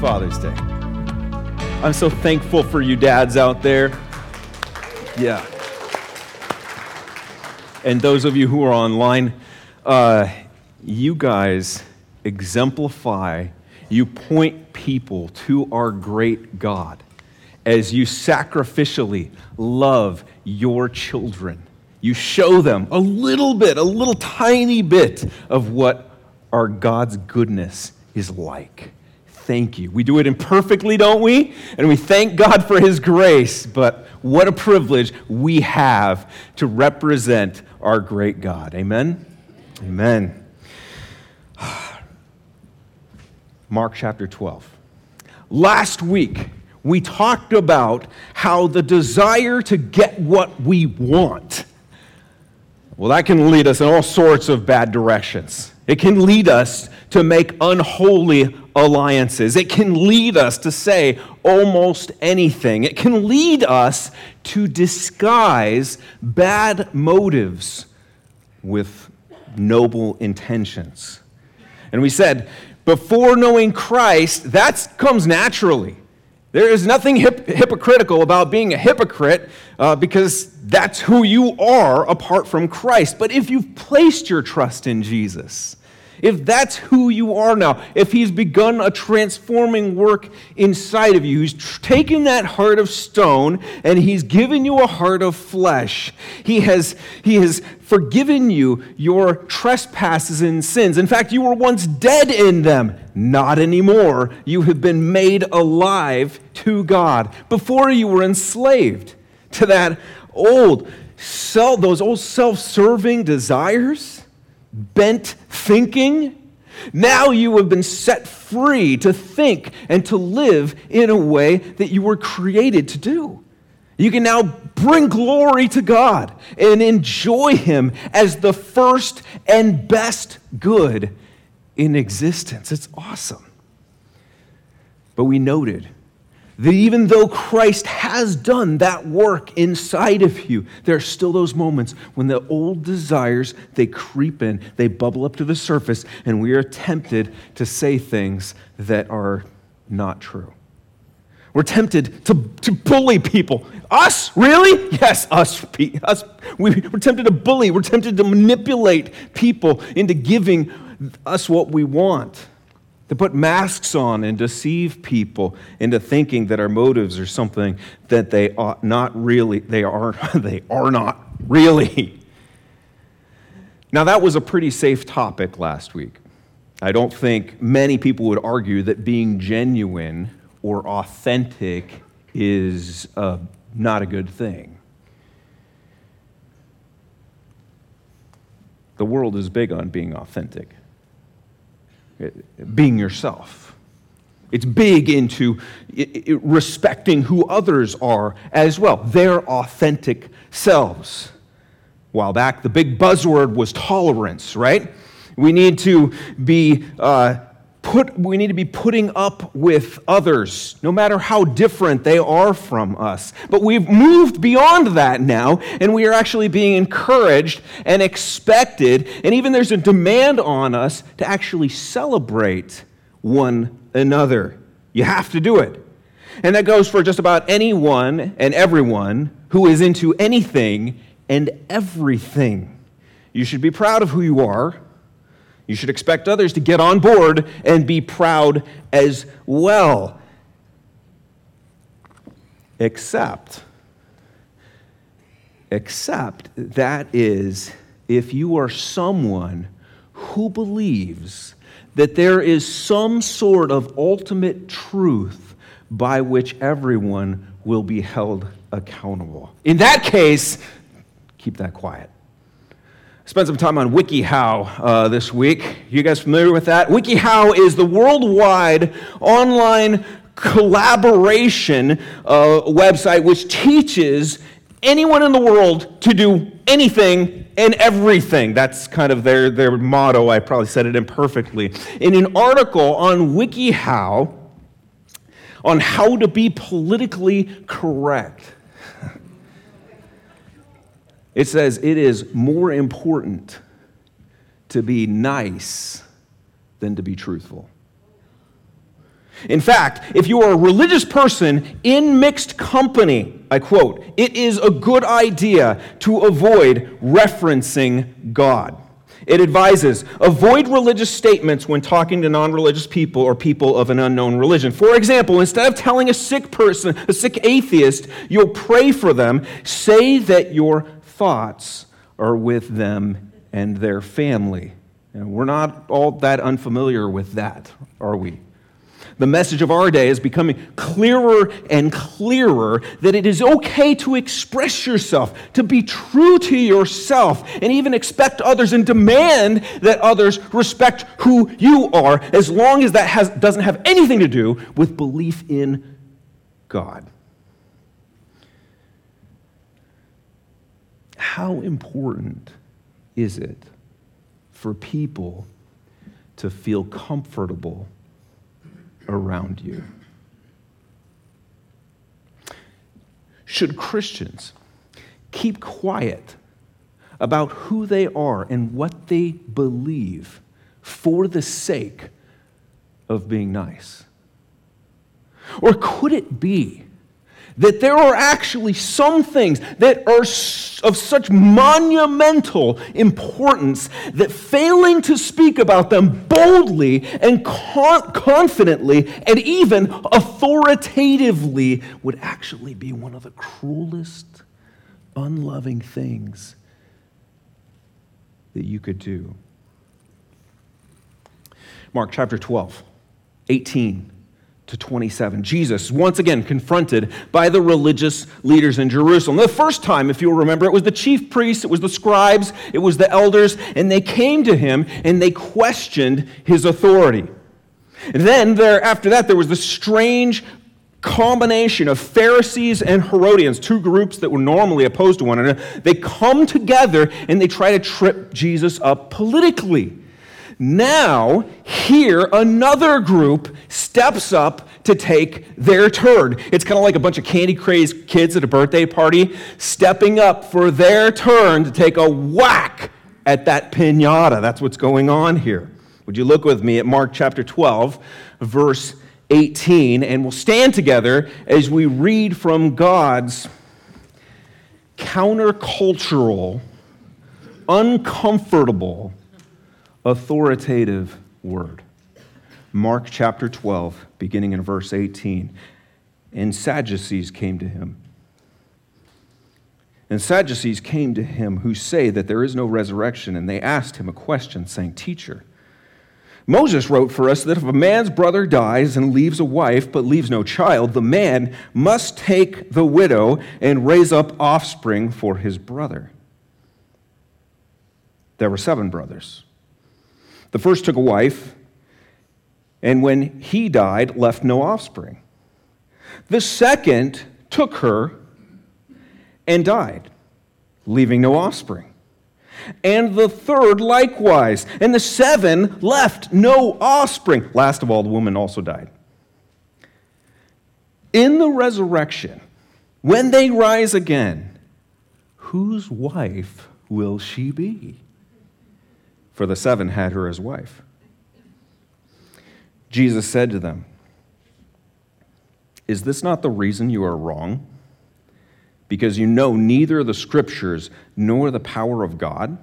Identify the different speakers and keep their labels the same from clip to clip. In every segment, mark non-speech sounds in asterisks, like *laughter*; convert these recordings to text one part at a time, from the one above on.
Speaker 1: Father's Day. I'm so thankful for you dads out there. Yeah. And those of you who are online, uh, you guys exemplify, you point people to our great God as you sacrificially love your children. You show them a little bit, a little tiny bit of what our God's goodness is like. Thank you. We do it imperfectly, don't we? And we thank God for His grace, but what a privilege we have to represent our great God. Amen? Amen. *sighs* Mark chapter 12. Last week, we talked about how the desire to get what we want, well, that can lead us in all sorts of bad directions. It can lead us to make unholy alliances. It can lead us to say almost anything. It can lead us to disguise bad motives with noble intentions. And we said, before knowing Christ, that comes naturally. There is nothing hip- hypocritical about being a hypocrite uh, because that's who you are apart from Christ. But if you've placed your trust in Jesus, if that's who you are now, if He's begun a transforming work inside of you, He's tr- taken that heart of stone and He's given you a heart of flesh. He has, he has forgiven you your trespasses and sins. In fact, you were once dead in them. Not anymore. You have been made alive to God. Before you were enslaved to that old self, those old self-serving desires bent thinking. Now you have been set free to think and to live in a way that you were created to do. You can now bring glory to God and enjoy Him as the first and best good in existence. It's awesome. But we noted that even though Christ has done that work inside of you, there are still those moments when the old desires they creep in, they bubble up to the surface, and we are tempted to say things that are not true. We're tempted to, to bully people. Us? Really? Yes, us. us. We, we're tempted to bully. We're tempted to manipulate people into giving us what we want to put masks on and deceive people into thinking that our motives are something that they are not really they are *laughs* they are not really. Now that was a pretty safe topic last week. I don't think many people would argue that being genuine or authentic is uh, not a good thing. The world is big on being authentic being yourself. It's big into respecting who others are as well, their authentic selves. A while back, the big buzzword was tolerance, right? We need to be uh, put, we need to be putting up with others, no matter how different they are from us. But we've moved beyond that now, and we are actually being encouraged and expected, and even there's a demand on us to actually celebrate one another. You have to do it. And that goes for just about anyone and everyone who is into anything and everything. You should be proud of who you are you should expect others to get on board and be proud as well. Except, except that is if you are someone who believes that there is some sort of ultimate truth by which everyone will be held accountable. In that case, keep that quiet. Spent some time on WikiHow uh, this week. You guys familiar with that? WikiHow is the worldwide online collaboration uh, website which teaches anyone in the world to do anything and everything. That's kind of their, their motto. I probably said it imperfectly. In an article on WikiHow on how to be politically correct, it says it is more important to be nice than to be truthful. In fact, if you are a religious person in mixed company, I quote, it is a good idea to avoid referencing God. It advises avoid religious statements when talking to non religious people or people of an unknown religion. For example, instead of telling a sick person, a sick atheist, you'll pray for them, say that your thoughts are with them and their family. And we're not all that unfamiliar with that, are we? The message of our day is becoming clearer and clearer that it is okay to express yourself, to be true to yourself, and even expect others and demand that others respect who you are, as long as that has, doesn't have anything to do with belief in God. How important is it for people to feel comfortable? around you. Should Christians keep quiet about who they are and what they believe for the sake of being nice? Or could it be that there are actually some things that are of such monumental importance that failing to speak about them boldly and confidently and even authoritatively would actually be one of the cruelest, unloving things that you could do. Mark chapter 12, 18 to 27. Jesus, once again confronted by the religious leaders in Jerusalem. The first time, if you'll remember, it was the chief priests, it was the scribes, it was the elders, and they came to him and they questioned his authority. And then, there, after that, there was the strange combination of Pharisees and Herodians, two groups that were normally opposed to one another. They come together and they try to trip Jesus up politically. Now, here, another group steps up to take their turn. It's kind of like a bunch of candy crazed kids at a birthday party stepping up for their turn to take a whack at that pinata. That's what's going on here. Would you look with me at Mark chapter 12, verse 18, and we'll stand together as we read from God's countercultural, uncomfortable, authoritative word. Mark chapter 12, beginning in verse 18. And Sadducees came to him. And Sadducees came to him who say that there is no resurrection, and they asked him a question, saying, Teacher, Moses wrote for us that if a man's brother dies and leaves a wife but leaves no child, the man must take the widow and raise up offspring for his brother. There were seven brothers. The first took a wife, and when he died, left no offspring. The second took her and died, leaving no offspring. And the third likewise. And the seven left no offspring. Last of all, the woman also died. In the resurrection, when they rise again, whose wife will she be? For the seven had her as wife. Jesus said to them, Is this not the reason you are wrong? Because you know neither the scriptures nor the power of God?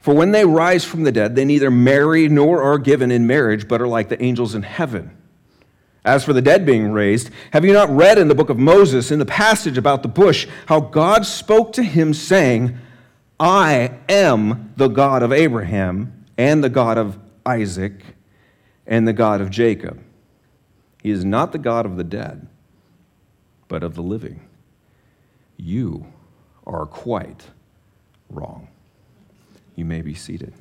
Speaker 1: For when they rise from the dead, they neither marry nor are given in marriage, but are like the angels in heaven. As for the dead being raised, have you not read in the book of Moses, in the passage about the bush, how God spoke to him, saying, I am the God of Abraham and the God of Isaac and the God of Jacob. He is not the God of the dead, but of the living. You are quite wrong. You may be seated.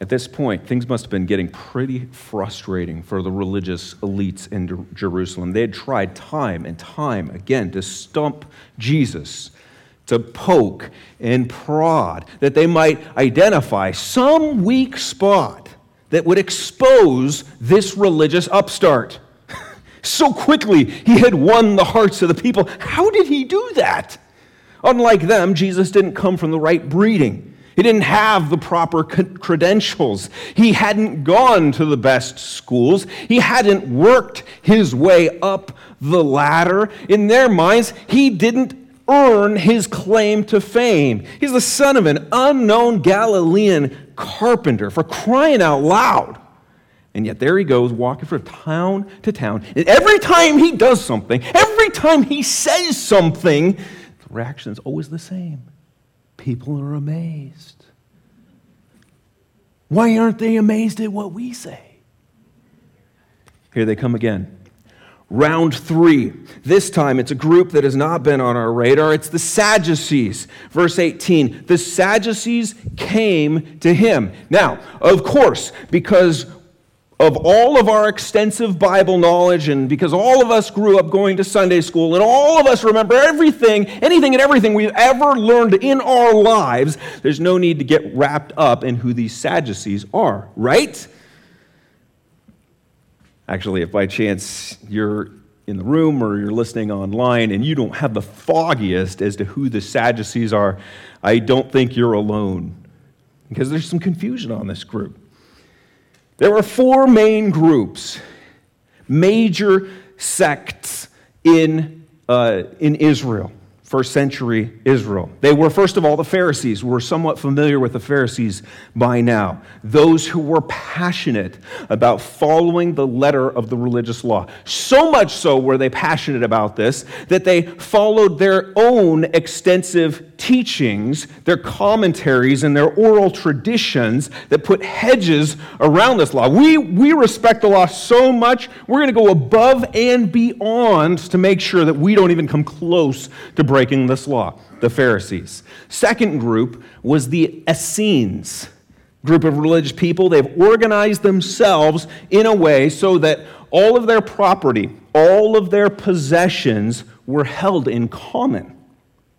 Speaker 1: At this point, things must have been getting pretty frustrating for the religious elites in Jerusalem. They had tried time and time again to stump Jesus, to poke and prod, that they might identify some weak spot that would expose this religious upstart. *laughs* so quickly, he had won the hearts of the people. How did he do that? Unlike them, Jesus didn't come from the right breeding. He didn't have the proper credentials. He hadn't gone to the best schools. He hadn't worked his way up the ladder. In their minds, he didn't earn his claim to fame. He's the son of an unknown Galilean carpenter, for crying out loud. And yet there he goes, walking from town to town. And every time he does something, every time he says something, the reaction is always the same. People are amazed. Why aren't they amazed at what we say? Here they come again. Round three. This time it's a group that has not been on our radar. It's the Sadducees. Verse 18. The Sadducees came to him. Now, of course, because of all of our extensive Bible knowledge, and because all of us grew up going to Sunday school, and all of us remember everything, anything and everything we've ever learned in our lives, there's no need to get wrapped up in who these Sadducees are, right? Actually, if by chance you're in the room or you're listening online and you don't have the foggiest as to who the Sadducees are, I don't think you're alone because there's some confusion on this group. There were four main groups, major sects in, uh, in Israel first century Israel. They were, first of all, the Pharisees. We're somewhat familiar with the Pharisees by now. Those who were passionate about following the letter of the religious law. So much so were they passionate about this that they followed their own extensive teachings, their commentaries, and their oral traditions that put hedges around this law. We, we respect the law so much, we're going to go above and beyond to make sure that we don't even come close to breaking this law, the Pharisees. Second group was the Essenes group of religious people. They've organized themselves in a way so that all of their property, all of their possessions were held in common.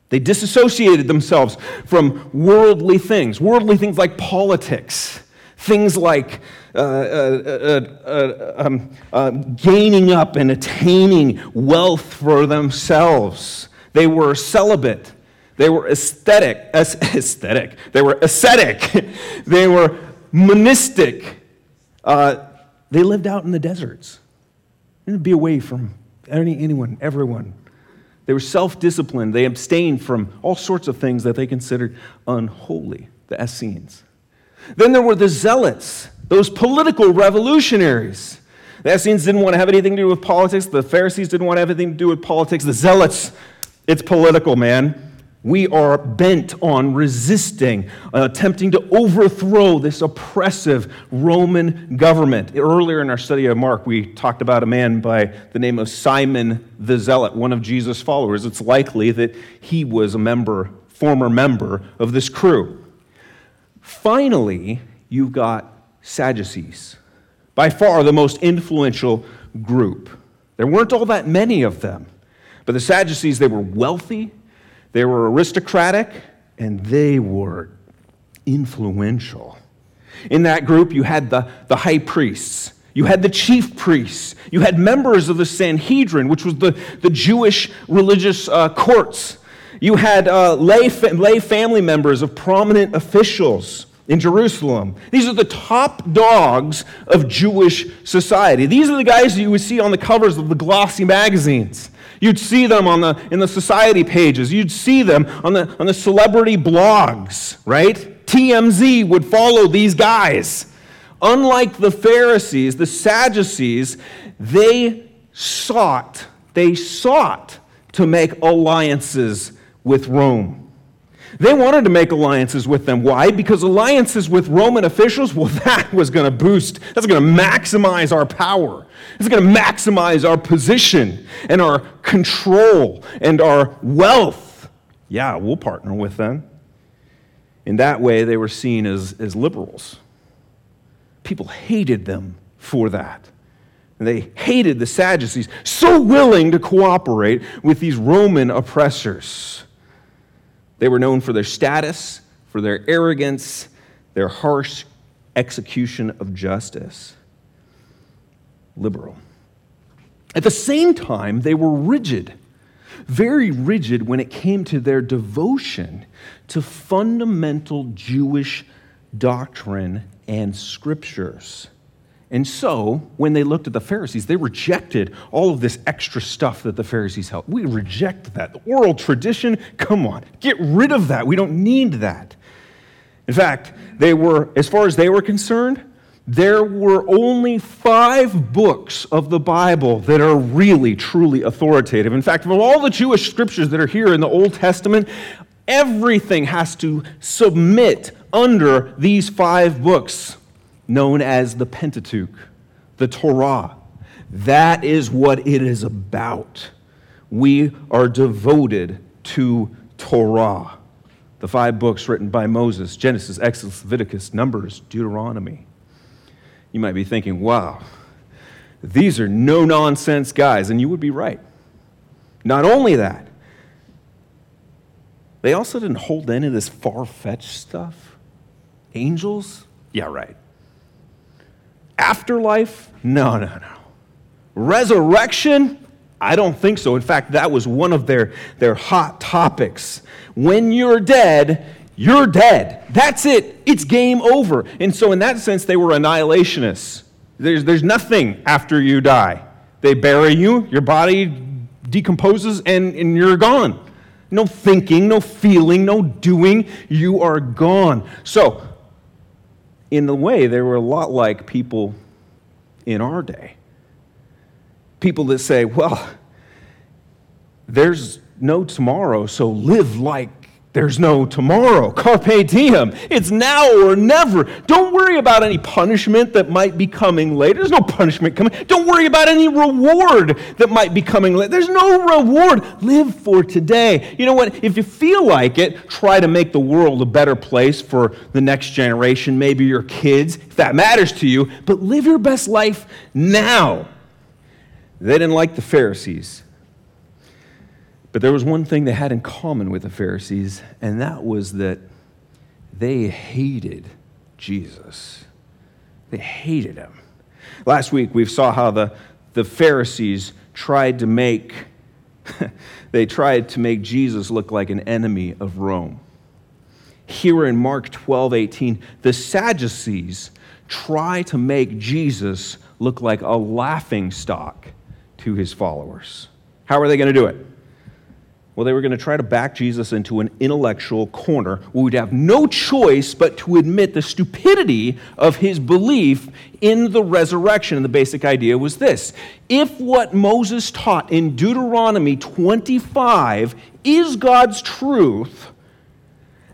Speaker 1: They disassociated themselves from worldly things, worldly things like politics, things like uh, uh, uh, uh um, uh, gaining up and attaining wealth for themselves. They were celibate. They were aesthetic, *laughs* aesthetic. They were ascetic. *laughs* they were monastic. Uh, they lived out in the deserts. They didn't be away from any, anyone, everyone. They were self disciplined. They abstained from all sorts of things that they considered unholy, the Essenes. Then there were the Zealots, those political revolutionaries. The Essenes didn't want to have anything to do with politics. The Pharisees didn't want to have anything to do with politics. The Zealots, it's political, man. We are bent on resisting, uh, attempting to overthrow this oppressive Roman government. Earlier in our study of Mark, we talked about a man by the name of Simon the Zealot, one of Jesus' followers. It's likely that he was a member, former member of this crew. Finally, you've got Sadducees, by far the most influential group. There weren't all that many of them, but the Sadducees, they were wealthy they were aristocratic and they were influential. In that group, you had the, the high priests, you had the chief priests, you had members of the Sanhedrin, which was the, the Jewish religious uh, courts. You had uh, lay, fa- lay family members of prominent officials in Jerusalem. These are the top dogs of Jewish society. These are the guys you would see on the covers of the glossy magazines. You'd see them on the, in the society pages. You'd see them on the, on the celebrity blogs, right? TMZ would follow these guys. Unlike the Pharisees, the Sadducees, they sought, they sought to make alliances with Rome. They wanted to make alliances with them. Why? Because alliances with Roman officials, well, *laughs* that was going to boost, that's going to maximize our power. It's going to maximize our position and our control and our wealth. Yeah, we'll partner with them. In that way, they were seen as, as liberals. People hated them for that. And they hated the Sadducees, so willing to cooperate with these Roman oppressors. They were known for their status, for their arrogance, their harsh execution of justice. Liberal. At the same time, they were rigid. very rigid when it came to their devotion to fundamental Jewish doctrine and scriptures. And so, when they looked at the Pharisees, they rejected all of this extra stuff that the Pharisees held. We reject that. The oral tradition, come on, get rid of that. We don't need that. In fact, they were, as far as they were concerned, there were only five books of the Bible that are really, truly authoritative. In fact, of all the Jewish scriptures that are here in the Old Testament, everything has to submit under these five books known as the Pentateuch, the Torah. That is what it is about. We are devoted to Torah, the five books written by Moses Genesis, Exodus, Leviticus, Numbers, Deuteronomy. You might be thinking, wow, these are no nonsense guys, and you would be right. Not only that, they also didn't hold any of this far fetched stuff. Angels? Yeah, right. Afterlife? No, no, no. Resurrection? I don't think so. In fact, that was one of their, their hot topics. When you're dead, you're dead. That's it. It's game over. And so, in that sense, they were annihilationists. There's, there's nothing after you die. They bury you, your body decomposes, and, and you're gone. No thinking, no feeling, no doing. You are gone. So, in a way, they were a lot like people in our day. People that say, well, there's no tomorrow, so live like there's no tomorrow. Carpe diem. It's now or never. Don't worry about any punishment that might be coming later. There's no punishment coming. Don't worry about any reward that might be coming later. There's no reward. Live for today. You know what? If you feel like it, try to make the world a better place for the next generation, maybe your kids, if that matters to you, but live your best life now. They didn't like the Pharisees. But there was one thing they had in common with the Pharisees, and that was that they hated Jesus. They hated him. Last week we saw how the, the Pharisees tried to make *laughs* they tried to make Jesus look like an enemy of Rome. Here in Mark 12, 18, the Sadducees try to make Jesus look like a laughing stock to his followers. How are they going to do it? Well, they were going to try to back Jesus into an intellectual corner where we'd have no choice but to admit the stupidity of his belief in the resurrection. And the basic idea was this if what Moses taught in Deuteronomy 25 is God's truth,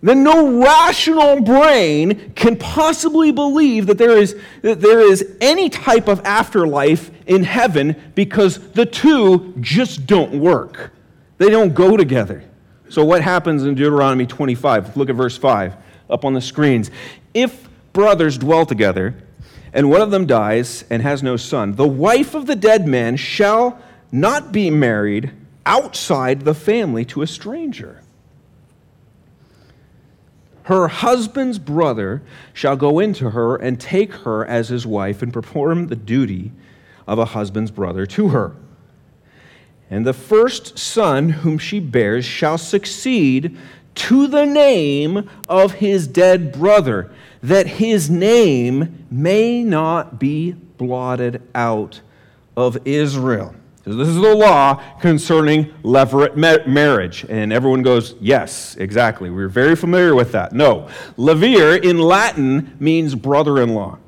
Speaker 1: then no rational brain can possibly believe that there is, that there is any type of afterlife in heaven because the two just don't work. They don't go together. So, what happens in Deuteronomy 25? Look at verse 5 up on the screens. If brothers dwell together, and one of them dies and has no son, the wife of the dead man shall not be married outside the family to a stranger. Her husband's brother shall go into her and take her as his wife and perform the duty of a husband's brother to her. And the first son whom she bears shall succeed to the name of his dead brother, that his name may not be blotted out of Israel. So this is the law concerning levirate marriage. And everyone goes, yes, exactly. We're very familiar with that. No. Levir in Latin means brother in law.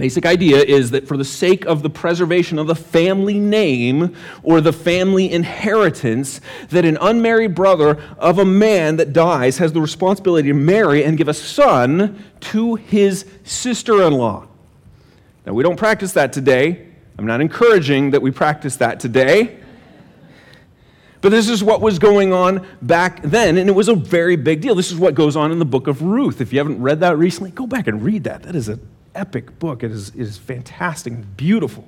Speaker 1: Basic idea is that for the sake of the preservation of the family name or the family inheritance, that an unmarried brother of a man that dies has the responsibility to marry and give a son to his sister in law. Now, we don't practice that today. I'm not encouraging that we practice that today. But this is what was going on back then, and it was a very big deal. This is what goes on in the book of Ruth. If you haven't read that recently, go back and read that. That is a epic book. It is, it is fantastic beautiful.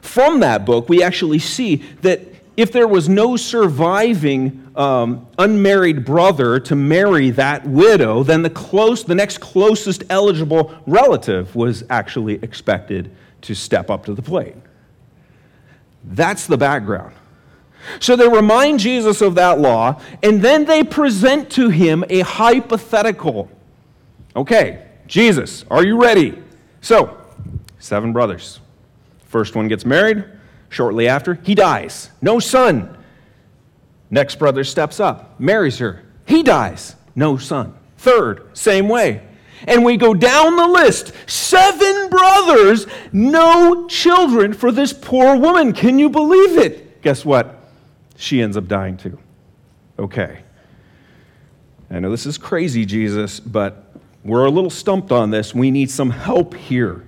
Speaker 1: From that book, we actually see that if there was no surviving um, unmarried brother to marry that widow, then the, close, the next closest eligible relative was actually expected to step up to the plate. That's the background. So they remind Jesus of that law, and then they present to him a hypothetical. Okay, Jesus, are you ready? So, seven brothers. First one gets married. Shortly after, he dies. No son. Next brother steps up, marries her. He dies. No son. Third, same way. And we go down the list. Seven brothers, no children for this poor woman. Can you believe it? Guess what? She ends up dying too. Okay. I know this is crazy, Jesus, but we're a little stumped on this. We need some help here.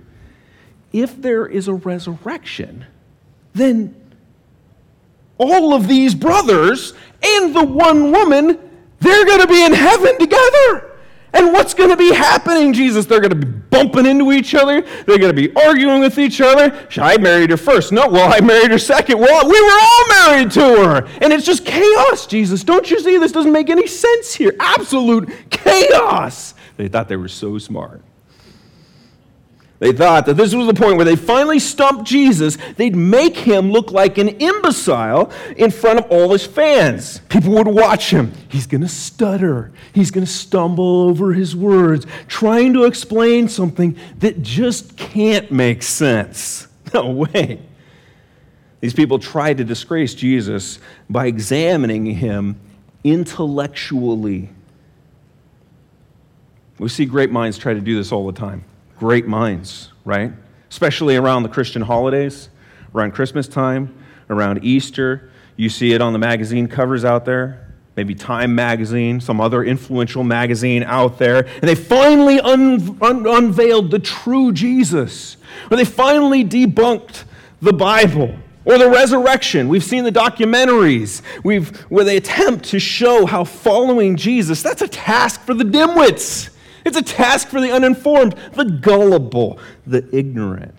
Speaker 1: If there is a resurrection, then all of these brothers and the one woman, they're going to be in heaven together. And what's going to be happening, Jesus? They're going to be bumping into each other. They're going to be arguing with each other. I married her first. No, well, I married her second. Well, we were all married to her. And it's just chaos, Jesus. Don't you see? This doesn't make any sense here. Absolute chaos. They thought they were so smart. They thought that this was the point where they finally stumped Jesus. They'd make him look like an imbecile in front of all his fans. People would watch him. He's going to stutter. He's going to stumble over his words, trying to explain something that just can't make sense. *laughs* No way. These people tried to disgrace Jesus by examining him intellectually. We see great minds try to do this all the time great minds, right? Especially around the Christian holidays, around Christmas time, around Easter. You see it on the magazine covers out there, maybe Time magazine, some other influential magazine out there. And they finally un- un- unveiled the true Jesus, or they finally debunked the Bible or the resurrection. We've seen the documentaries we've, where they attempt to show how following Jesus, that's a task for the dimwits. It's a task for the uninformed, the gullible, the ignorant.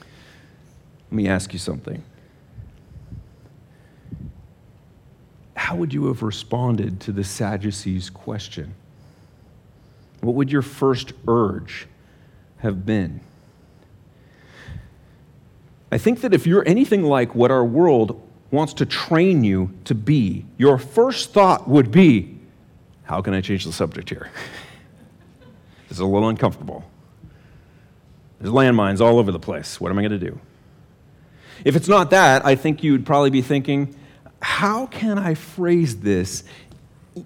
Speaker 1: Let me ask you something. How would you have responded to the Sadducees' question? What would your first urge have been? I think that if you're anything like what our world wants to train you to be, your first thought would be, how can I change the subject here? *laughs* this is a little uncomfortable. There's landmines all over the place. What am I going to do? If it's not that, I think you'd probably be thinking, how can I phrase this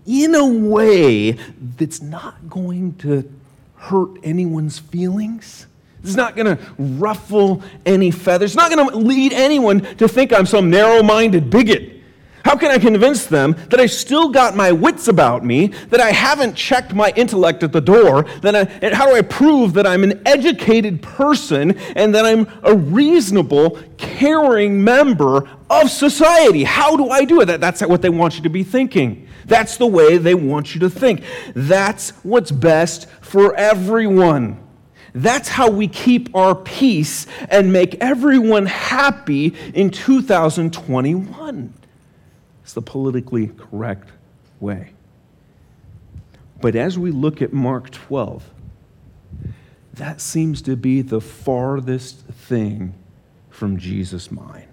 Speaker 1: in a way that's not going to hurt anyone's feelings? It's not going to ruffle any feathers. It's not going to lead anyone to think I'm some narrow minded bigot. How can I convince them that I still got my wits about me, that I haven't checked my intellect at the door, that I, and how do I prove that I'm an educated person and that I'm a reasonable, caring member of society? How do I do it? That, that's what they want you to be thinking. That's the way they want you to think. That's what's best for everyone. That's how we keep our peace and make everyone happy in 2021. It's the politically correct way. But as we look at Mark 12, that seems to be the farthest thing from Jesus' mind.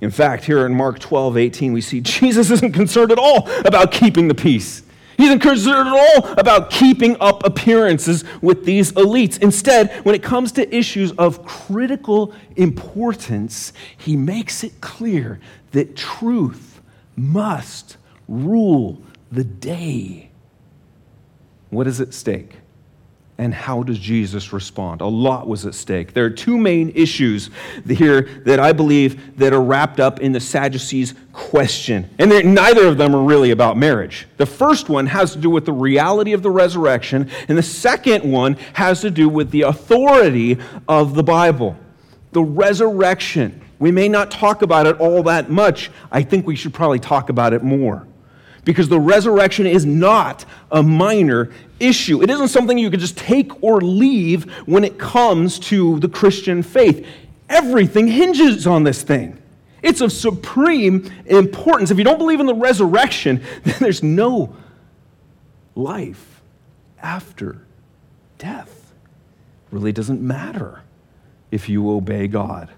Speaker 1: In fact, here in Mark 12, 18, we see *laughs* Jesus isn't concerned at all about keeping the peace. He isn't concerned at all about keeping up appearances with these elites. Instead, when it comes to issues of critical importance, he makes it clear that truth must rule the day. What is at stake? And how does Jesus respond? A lot was at stake. There are two main issues here that I believe that are wrapped up in the Sadducees' question. And neither of them are really about marriage. The first one has to do with the reality of the resurrection, and the second one has to do with the authority of the Bible. The resurrection. We may not talk about it all that much. I think we should probably talk about it more. Because the resurrection is not a minor issue. It isn't something you can just take or leave when it comes to the Christian faith. Everything hinges on this thing. It's of supreme importance. If you don't believe in the resurrection, *laughs* then there's no life after death. It really doesn't matter if you obey God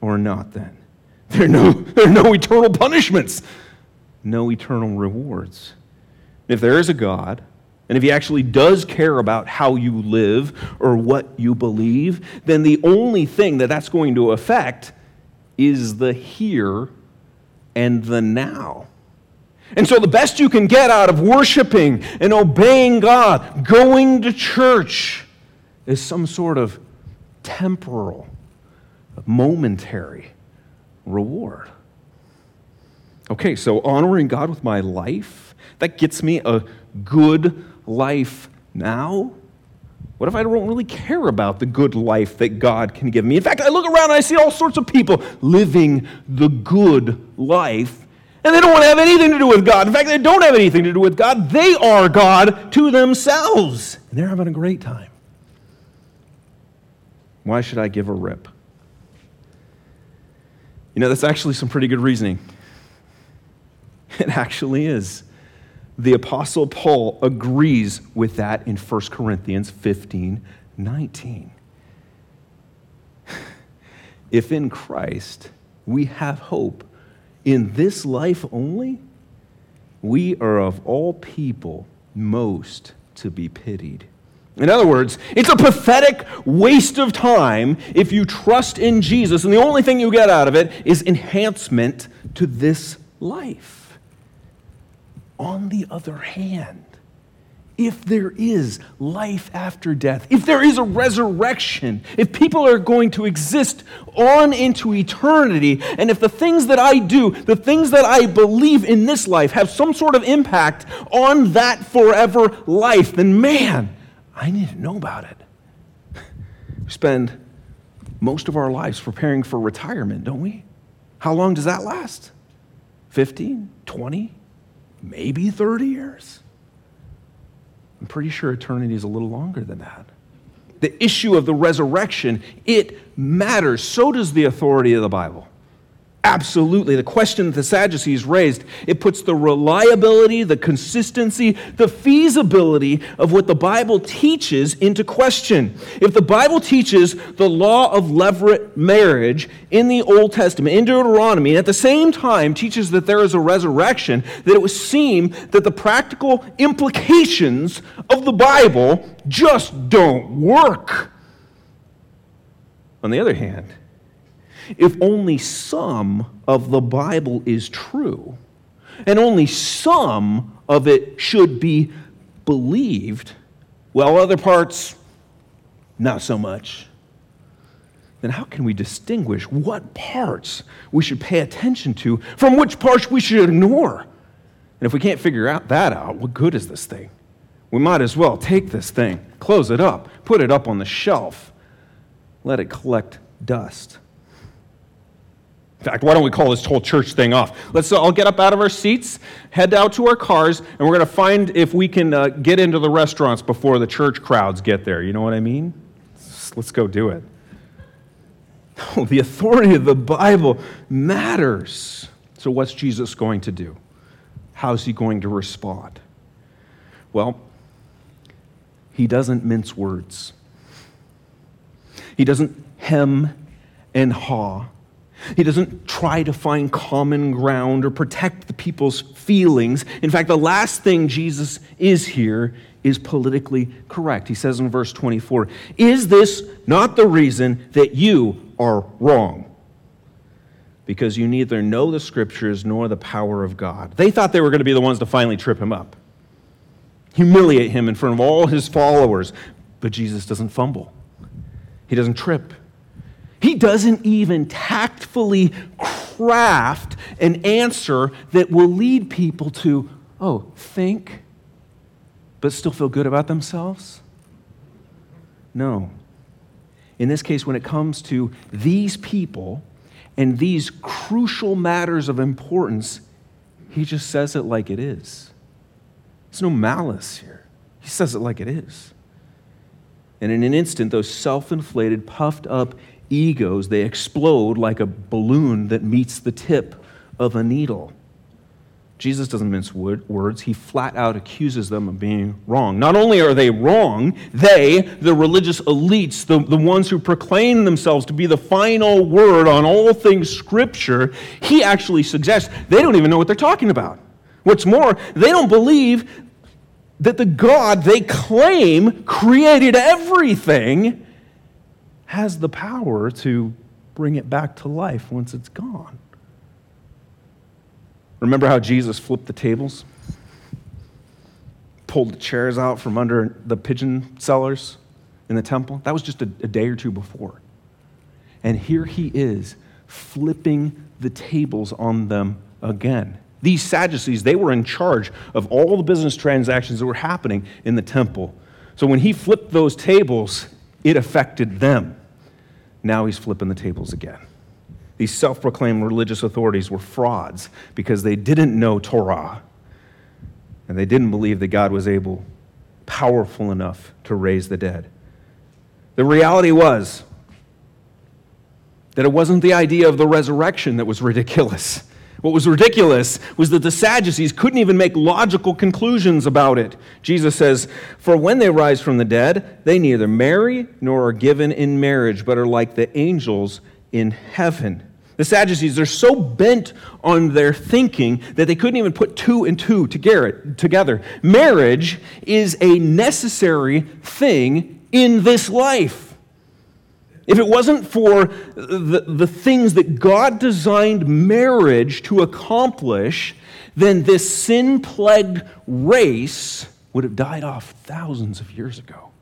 Speaker 1: or not then. *laughs* There are no, there are no eternal punishments, no eternal rewards. If there is a God, and if he actually does care about how you live or what you believe, then the only thing that that's going to affect is the here and the now. And so, the best you can get out of worshiping and obeying God, going to church, is some sort of temporal, momentary reward. Okay, so honoring God with my life, that gets me a good life now. What if I don't really care about the good life that God can give me? In fact, I look around and I see all sorts of people living the good life, and they don't want to have anything to do with God. In fact, they don't have anything to do with God. They are God to themselves, and they're having a great time. Why should I give a rip? You know, that's actually some pretty good reasoning. *laughs* It actually is. The Apostle Paul agrees with that in 1 Corinthians 15 19. *sighs* If in Christ we have hope in this life only, we are of all people most to be pitied. In other words, it's a pathetic waste of time if you trust in Jesus and the only thing you get out of it is enhancement to this life. On the other hand, if there is life after death, if there is a resurrection, if people are going to exist on into eternity, and if the things that I do, the things that I believe in this life have some sort of impact on that forever life, then man, I need to know about it. *laughs* We spend most of our lives preparing for retirement, don't we? How long does that last? 15, 20, maybe 30 years? I'm pretty sure eternity is a little longer than that. The issue of the resurrection, it matters. So does the authority of the Bible. Absolutely. The question that the Sadducees raised, it puts the reliability, the consistency, the feasibility of what the Bible teaches into question. If the Bible teaches the law of levirate marriage in the Old Testament, in Deuteronomy, and at the same time teaches that there is a resurrection, that it would seem that the practical implications of the Bible just don't work. On the other hand, if only some of the Bible is true, and only some of it should be believed, while other parts, not so much, then how can we distinguish what parts we should pay attention to from which parts we should ignore? And if we can't figure out that out, what good is this thing? We might as well take this thing, close it up, put it up on the shelf, let it collect dust. In fact, why don't we call this whole church thing off? Let's all get up out of our seats, head out to our cars, and we're going to find if we can uh, get into the restaurants before the church crowds get there. You know what I mean? Let's go do it. *laughs* Oh, the authority of the Bible matters. So, what's Jesus going to do? How's he going to respond? Well, he doesn't mince words, he doesn't hem and haw he doesn't try to find common ground or protect the people's feelings. In fact, the last thing Jesus is here is politically correct. He says in verse 24, Is this not the reason that you are wrong? Because you neither know the scriptures nor the power of God. They thought they were going to be the ones to finally trip him up, humiliate him in front of all his followers. But Jesus doesn't fumble, he doesn't trip. He doesn't even tactfully craft an answer that will lead people to, oh, think, but still feel good about themselves? No. In this case, when it comes to these people and these crucial matters of importance, he just says it like it is. There's no malice here. He says it like it is. And in an instant, those self inflated, puffed up egos, they explode like a balloon that meets the tip of a needle. Jesus doesn't mince words. He flat out accuses them of being wrong. Not only are they wrong, they, the religious elites, the, the ones who proclaim themselves to be the final word on all things Scripture, he actually suggests they don't even know what they're talking about. What's more, they don't believe that the God they claim created everything has the power to bring it back to life once it's gone. Remember how Jesus flipped the tables? Pulled the chairs out from under the pigeon sellers in the temple? That was just a, a day or two before. And here he is flipping the tables on them again. These Sadducees, they were in charge of all the business transactions that were happening in the temple. So when he flipped those tables, it affected them. Now he's flipping the tables again. These self proclaimed religious authorities were frauds because they didn't know Torah and they didn't believe that God was able, powerful enough to raise the dead. The reality was that it wasn't the idea of the resurrection that was ridiculous. What was ridiculous was that the Sadducees couldn't even make logical conclusions about it. Jesus says, For when they rise from the dead, they neither marry nor are given in marriage, but are like the angels in heaven. The Sadducees are so bent on their thinking that they couldn't even put two and two together. Marriage is a necessary thing in this life. If it wasn't for the, the things that God designed marriage to accomplish, then this sin plagued race would have died off thousands of years ago.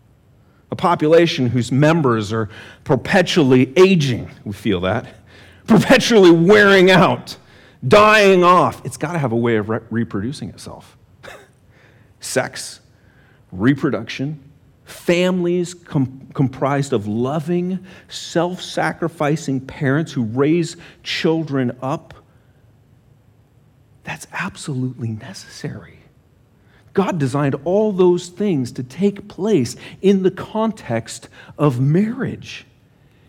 Speaker 1: A population whose members are perpetually aging, we feel that perpetually wearing out, dying off. It's got to have a way of re- reproducing itself. *laughs* Sex, reproduction, families com- comprised of loving, self sacrificing parents who raise children up. That's absolutely necessary. God designed all those things to take place in the context of marriage.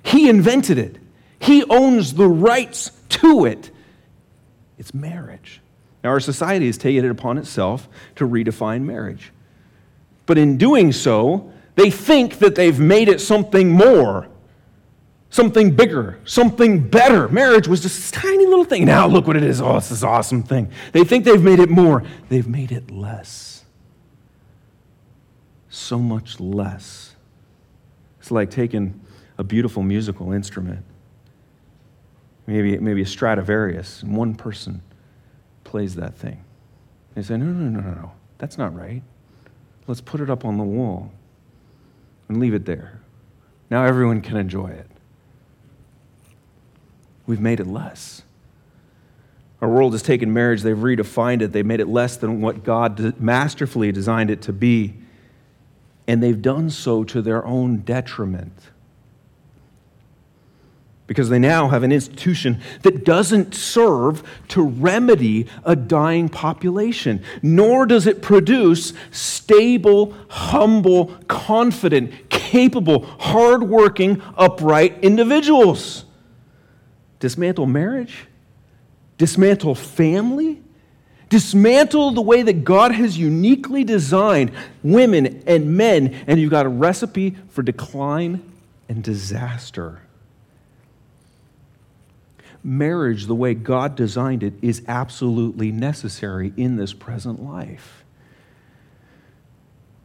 Speaker 1: He invented it. He owns the rights to it. It's marriage. Now, our society has taken it upon itself to redefine marriage. But in doing so, they think that they've made it something more, something bigger, something better. Marriage was just this tiny little thing. Now look what it is. Oh, it's this awesome thing. They think they've made it more, they've made it less. So much less. It's like taking a beautiful musical instrument maybe, maybe a Stradivarius, and one person plays that thing. They say, no, no, no, no, no, that's not right. Let's put it up on the wall and leave it there. Now everyone can enjoy it. We've made it less. Our world has taken marriage, they've redefined it, they've made it less than what God masterfully designed it to be, and they've done so to their own detriment because they now have an institution that doesn't serve to remedy a dying population, nor does it produce stable, humble, confident, capable, hardworking, upright individuals. Dismantle marriage, dismantle family, dismantle the way that God has uniquely designed women and men, and you've got a recipe for decline and disaster marriage, the way God designed it, is absolutely necessary in this present life.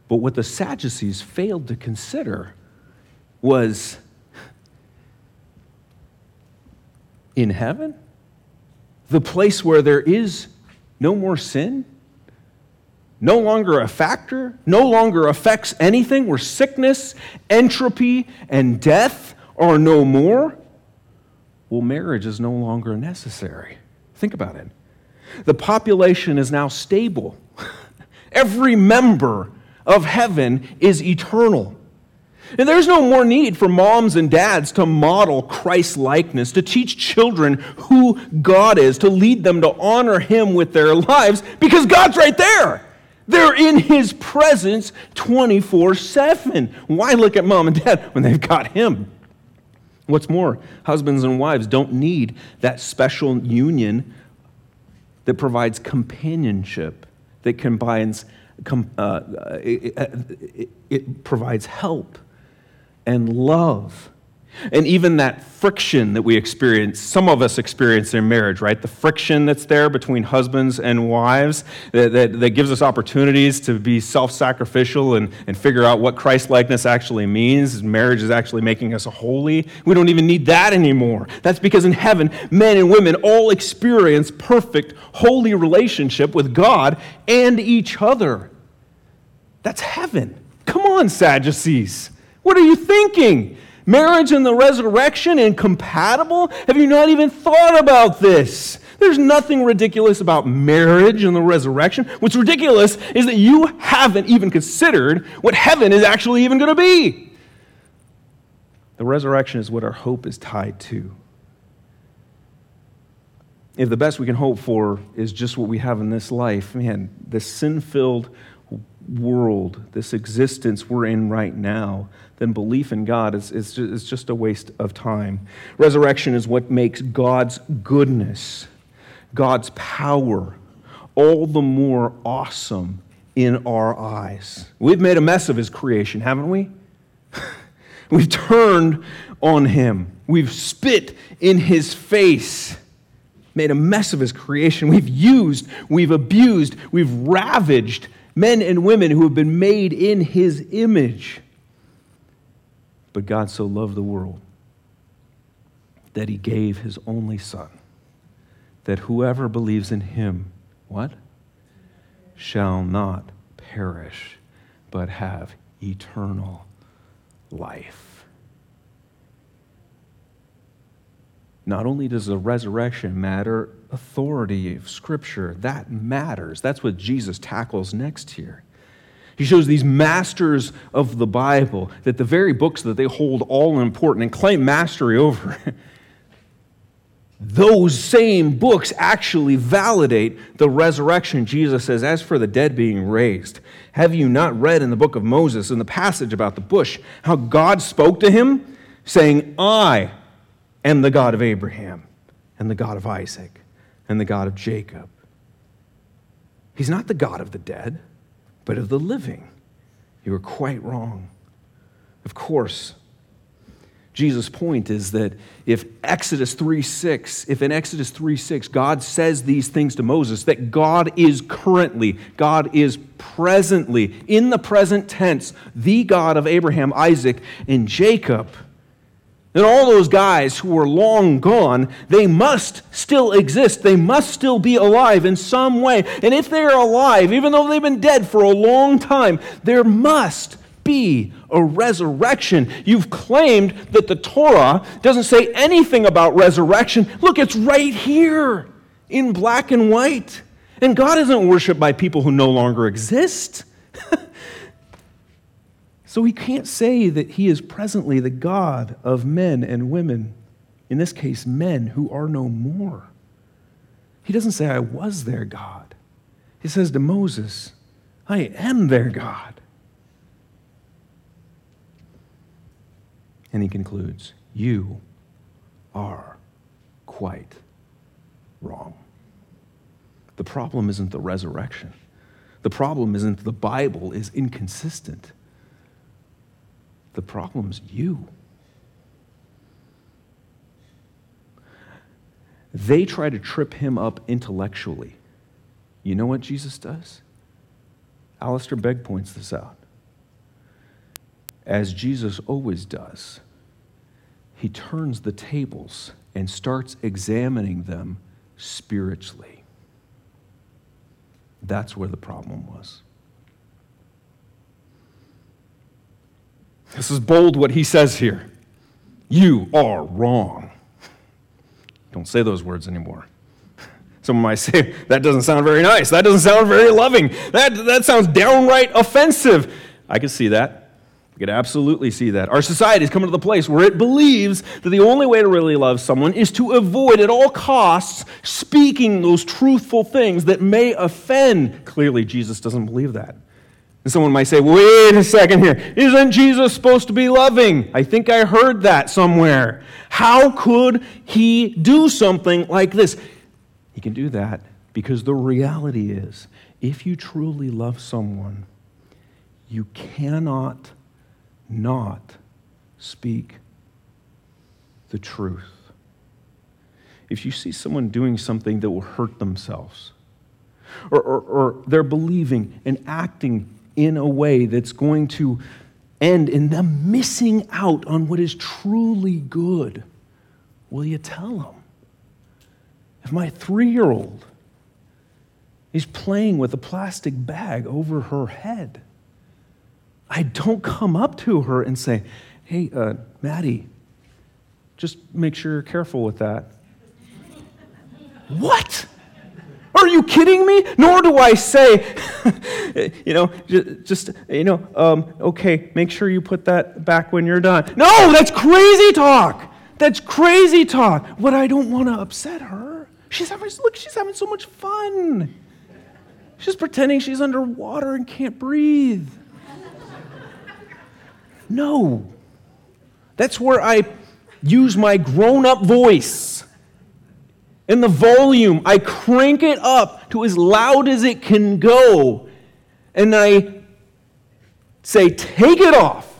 Speaker 1: But what the Sadducees failed to consider was in heaven, the place where there is no more sin, no longer a factor, no longer affects anything, where sickness, entropy, and death are no more well, marriage is no longer necessary. Think about it. The population is now stable. *laughs* Every member of heaven is eternal. And there's no more need for moms and dads to model Christ likeness, to teach children who God is, to lead them to honor Him with their lives, because God's right there. They're in His presence 24 7. Why look at mom and dad when they've got Him? What's more, husbands and wives don't need that special union that provides companionship, that combines, com, uh, it, it, it provides help and love and even that friction that we experience, some of us experience in marriage, right? The friction that's there between husbands and wives that, that, that gives us opportunities to be self sacrificial and, and figure out what Christ likeness actually means. Marriage is actually making us holy. We don't even need that anymore. That's because in heaven, men and women all experience perfect, holy relationship with God and each other. That's heaven. Come on, Sadducees. What are you thinking? Marriage and the resurrection incompatible? Have you not even thought about this? There's nothing ridiculous about marriage and the resurrection. What's ridiculous is that you haven't even considered what heaven is actually even going to be. The resurrection is what our hope is tied to. If the best we can hope for is just what we have in this life, man, this sin filled world, this existence we're in right now, then belief in God is, is, is just a waste of time. Resurrection is what makes God's goodness, God's power, all the more awesome in our eyes. We've made a mess of his creation, haven't we? *laughs* We've turned on him. We've spit in his face, made a mess of his creation. We've used, we've abused, we've ravaged men and women who have been made in his image. But God so loved the world that he gave his only son, that whoever believes in him, what? Shall not perish, but have eternal life. Not only does the resurrection matter, authority of Scripture, that matters. That's what Jesus tackles next here. He shows these masters of the Bible that the very books that they hold all important and claim mastery over, *laughs* those same books actually validate the resurrection. Jesus says, As for the dead being raised, have you not read in the book of Moses, in the passage about the bush, how God spoke to him, saying, I am the God of Abraham, and the God of Isaac, and the God of Jacob? He's not the God of the dead but of the living. You are quite wrong. Of course, Jesus' point is that if Exodus 3 6, if in Exodus 3 6, God says these things to Moses, that God is currently, God is presently, in the present tense, the God of Abraham, Isaac, and Jacob, and all those guys who were long gone, they must still exist. They must still be alive in some way. And if they are alive, even though they've been dead for a long time, there must be a resurrection. You've claimed that the Torah doesn't say anything about resurrection. Look, it's right here in black and white. And God isn't worshiped by people who no longer exist. *laughs* So he can't say that he is presently the God of men and women, in this case, men who are no more. He doesn't say, I was their God. He says to Moses, I am their God. And he concludes, You are quite wrong. The problem isn't the resurrection. The problem isn't the Bible is inconsistent. The problem's you. They try to trip him up intellectually. You know what Jesus does? Alistair Begg points this out. As Jesus always does, he turns the tables and starts examining them spiritually. That's where the problem was. This is bold what he says here. You are wrong. Don't say those words anymore. Someone might say, that doesn't sound very nice. That doesn't sound very loving. That, that sounds downright offensive. I can see that. I could absolutely see that. Our society is coming to the place where it believes that the only way to really love someone is to avoid at all costs speaking those truthful things that may offend. Clearly, Jesus doesn't believe that. And someone might say, wait a second here. Isn't Jesus supposed to be loving? I think I heard that somewhere. How could he do something like this? He can do that Because the reality is, if you truly love someone, you cannot not speak the truth. If you see someone doing something that will hurt themselves, or, or, or, they're believing and acting in a way that's going to end in them missing out on what is truly good, will you tell them? If my three year old is playing with a plastic bag over her head, I don't come up to her and say, Hey, uh, Maddie, just make sure you're careful with that. what? Are you kidding me? Nor do I say, *laughs* you know, just, you know, um, okay, make sure you put that back when you're done. No, that's crazy talk. That's crazy talk. What I don't want to upset her. She's having, look, she's having so much fun. She's pretending she's underwater and can't breathe. No. That's where I use my grown up voice. In the volume, I crank it up to as loud as it can go. And I say, take it off.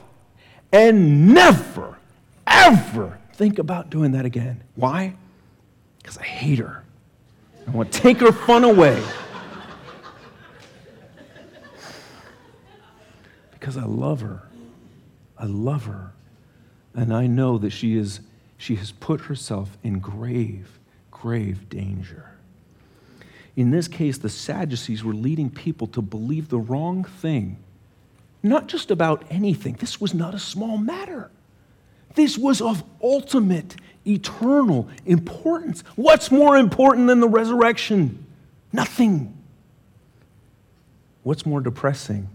Speaker 1: And never, ever think about doing that again. Why? Because I hate her. I want to take her fun away. *laughs* because I love her. I love her. And I know that she, is, she has put herself in grave, grave danger. In this case, the Sadducees were leading people to believe the wrong thing, not just about anything. This was not a small matter. This was of ultimate, eternal importance. What's more important than the resurrection? Nothing. What's more depressing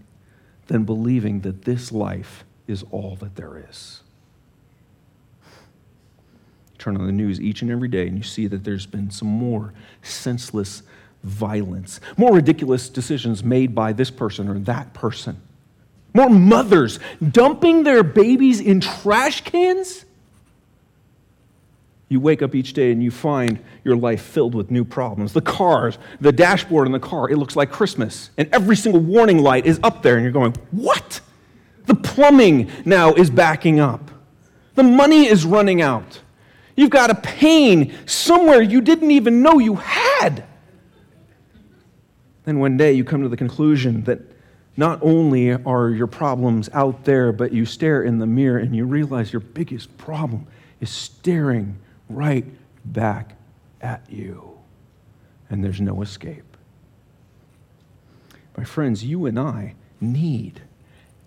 Speaker 1: than believing that this life is all that there is? Turn on the news each and every day and you see that there's been some more senseless violence, more ridiculous decisions made by this person or that person, more mothers dumping their babies in trash cans. You wake up each day and you find your life filled with new problems. The cars, the dashboard in the car, it looks like Christmas. And every single warning light is up there, and you're going, What? The plumbing now is backing up. The money is running out. You've got a pain somewhere you didn't even know you had. Then one day you come to the conclusion that not only are your problems out there, but you stare in the mirror and you realize your biggest problem is staring right back at you. And there's no escape. My friends, you and I need,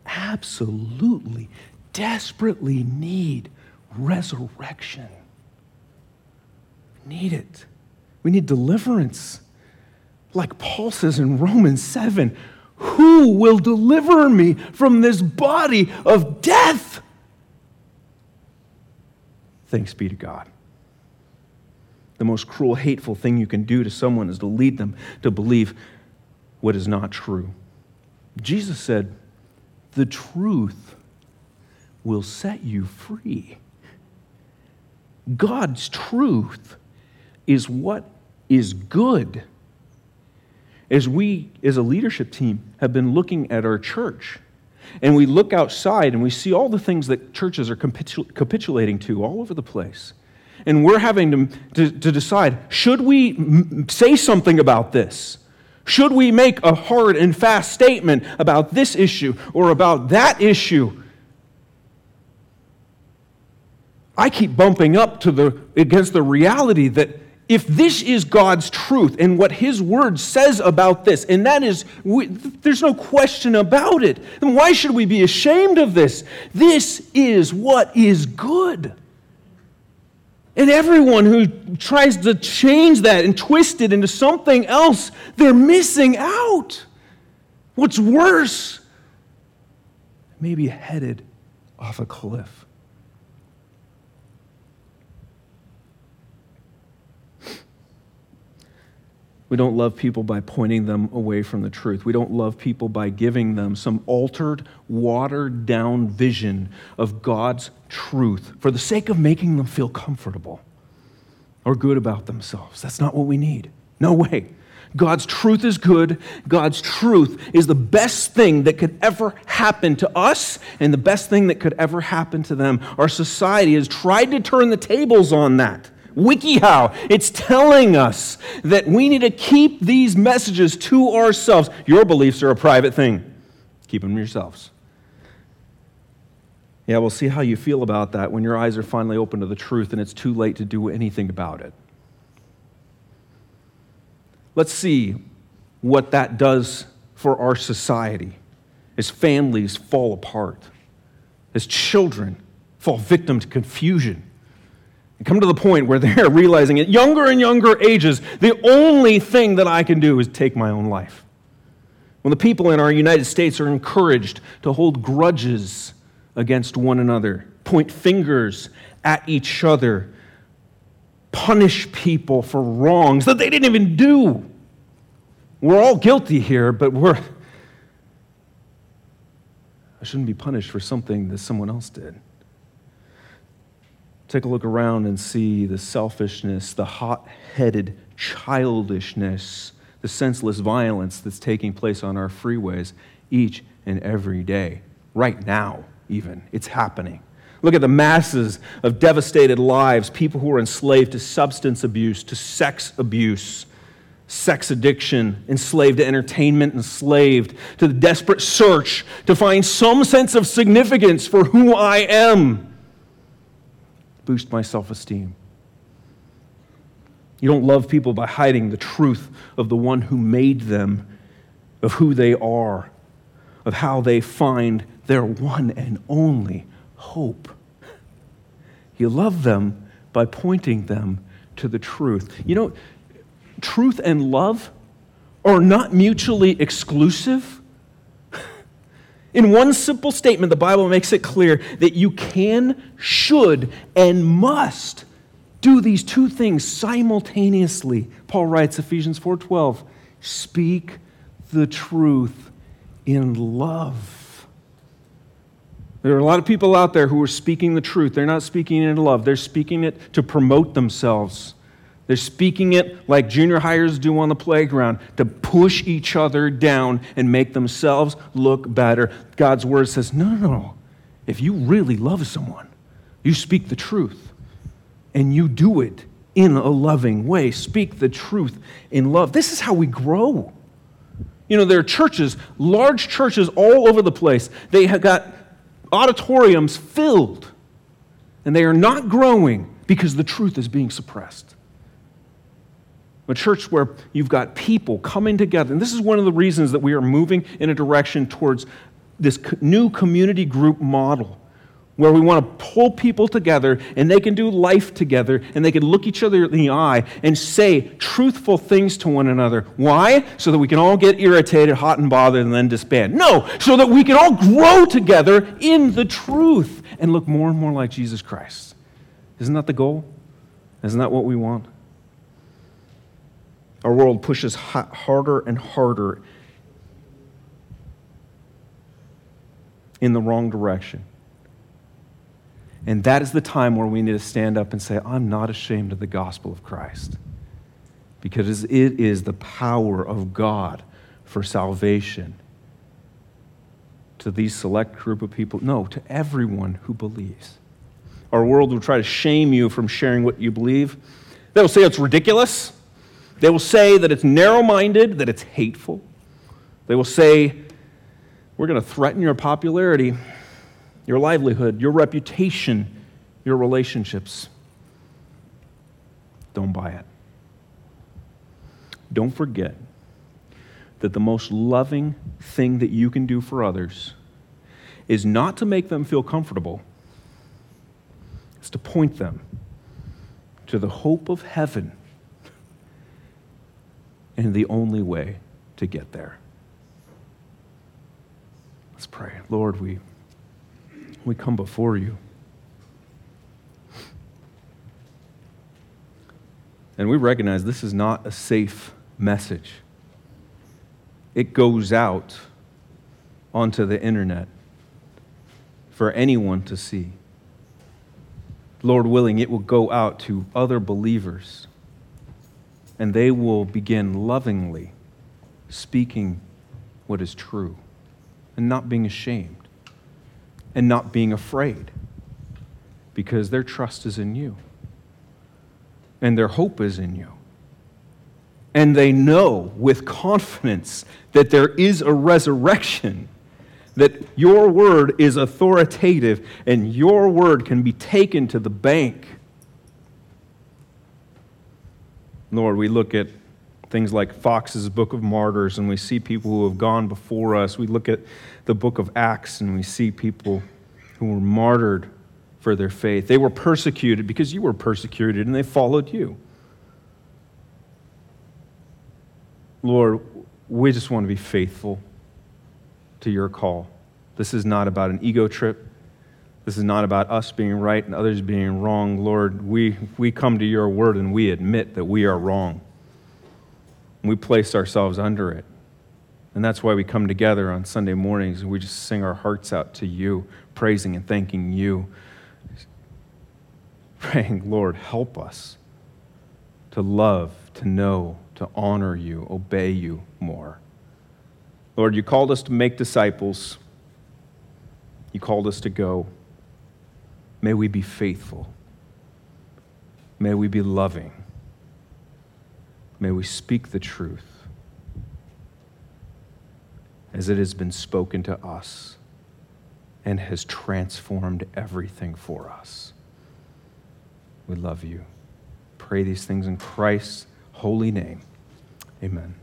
Speaker 1: absolutely, desperately need resurrection need it. We need deliverance. Like Paul says in Romans 7 Who will deliver me from this body of death? Thanks be to God. The most cruel, hateful thing you can do to someone is to lead them to believe what is not true. Jesus said, The truth will set you free. God's truth is what is good. As we, as a leadership team, have been looking at our church, and we look outside and we see all the things that churches are capitul- capitulating to all over the place. And we're having to, to, to decide should we say something about this? Should we make a hard and fast statement about this issue or about that issue? I keep bumping up to the, against the reality that if this is God's truth and what His Word says about this, and that is, we, there's no question about it, then why should we be ashamed of this? This is what is good. And everyone who tries to change that and twist it into something else, they're missing out. What's worse, maybe headed off a cliff. We don't love people by pointing them away from the truth. We don't love people by giving them some altered, watered down vision of God's truth for the sake of making them feel comfortable or good about themselves. That's not what we need. No way. God's truth is good. God's truth is the best thing that could ever happen to us and the best thing that could ever happen to them. Our society has tried to turn the tables on that. WikiHow, it's telling us that we need to keep these messages to ourselves. Your beliefs are a private thing, keep them to yourselves. Yeah, we'll see how you feel about that when your eyes are finally open to the truth and it's too late to do anything about it. Let's see what that does for our society as families fall apart, as children fall victim to confusion. Come to the point where *laughs* they're realizing at younger and younger ages, the only thing that I can do is take my own life. When the people in our United States are encouraged to hold grudges against one another, point fingers at each other, punish people for wrongs that they didn't even do. We're all guilty here, but we're. *laughs* I shouldn't be punished for something that someone else did. Take a look around and see the selfishness, the hot headed childishness, the senseless violence that's taking place on our freeways each and every day, right now even. It's happening. Look at the masses of devastated lives, people who are enslaved to substance abuse, to sex abuse, sex addiction, enslaved to entertainment, enslaved to the desperate search to find some sense of significance for who I am. Boost my self esteem. You don't love people by hiding the truth of the one who made them, of who they are, of how they find their one and only hope. You love them by pointing them to the truth. You know, truth and love are not mutually exclusive. In one simple statement, the Bible makes it clear that you can, should, and must do these two things simultaneously. Paul writes Ephesians 4:12, speak the truth in love. There are a lot of people out there who are speaking the truth. They're not speaking it in love, they're speaking it to promote themselves. They're speaking it like junior hires do on the playground to push each other down and make themselves look better. God's word says, no, no, no. If you really love someone, you speak the truth and you do it in a loving way. Speak the truth in love. This is how we grow. You know, there are churches, large churches all over the place. They have got auditoriums filled, and they are not growing because the truth is being suppressed. A church where you've got people coming together, and this is one of the reasons that we are moving in a direction towards this new community group model where we want to pull people together and they can do life together and they can look each other in the eye and say truthful things to one another. Why? So that we can all get irritated, hot, and bothered and then disband. No, so that we can all grow together in the truth and look more and more like Jesus Christ. Isn't that the goal? Isn't that what we want? Our world pushes harder and harder in the wrong direction. And that is the time where we need to stand up and say, I'm not ashamed of the gospel of Christ. Because it is the power of God for salvation to these select group of people. No, to everyone who believes. Our world will try to shame you from sharing what you believe. They will say it's ridiculous. They will say that it's narrow minded, that it's hateful. They will say, We're going to threaten your popularity your livelihood, your reputation, your relationships. Don't buy it. Don't forget that the most loving thing that you can do for others is not to make them feel comfortable, it's to point them to the hope of heaven and the only way to get there. Let's pray. Lord, we we come before you. And we recognize this is not a safe message. It goes out onto the internet for anyone to see. Lord willing, it will go out to other believers. And they will begin lovingly speaking what is true and not being ashamed and not being afraid because their trust is in you and their hope is in you. And they know with confidence that there is a resurrection, that your word is authoritative and your word can be taken to the bank. Lord, we look at things like Foxe's Book of Martyrs and we see people who have gone before us. We look at the book of Acts and we see people who were martyred for their faith. They were persecuted because you were persecuted and they followed you. Lord, we just want to be faithful to your call. This is not about an ego trip. This is not about us being right and others being wrong. Lord, we, we come to your word and we admit that we are wrong. We place ourselves under it. And that's why we come together on Sunday mornings and we just sing our hearts out to you, praising and thanking you. *laughs* Praying, Lord, help us to love, to know, to honor you, obey you more. Lord, you called us to make disciples. You called us to go. May we be faithful. May we be loving. May we speak the truth as it has been spoken to us and has transformed everything for us. We love you. Pray these things in Christ's holy name. Amen.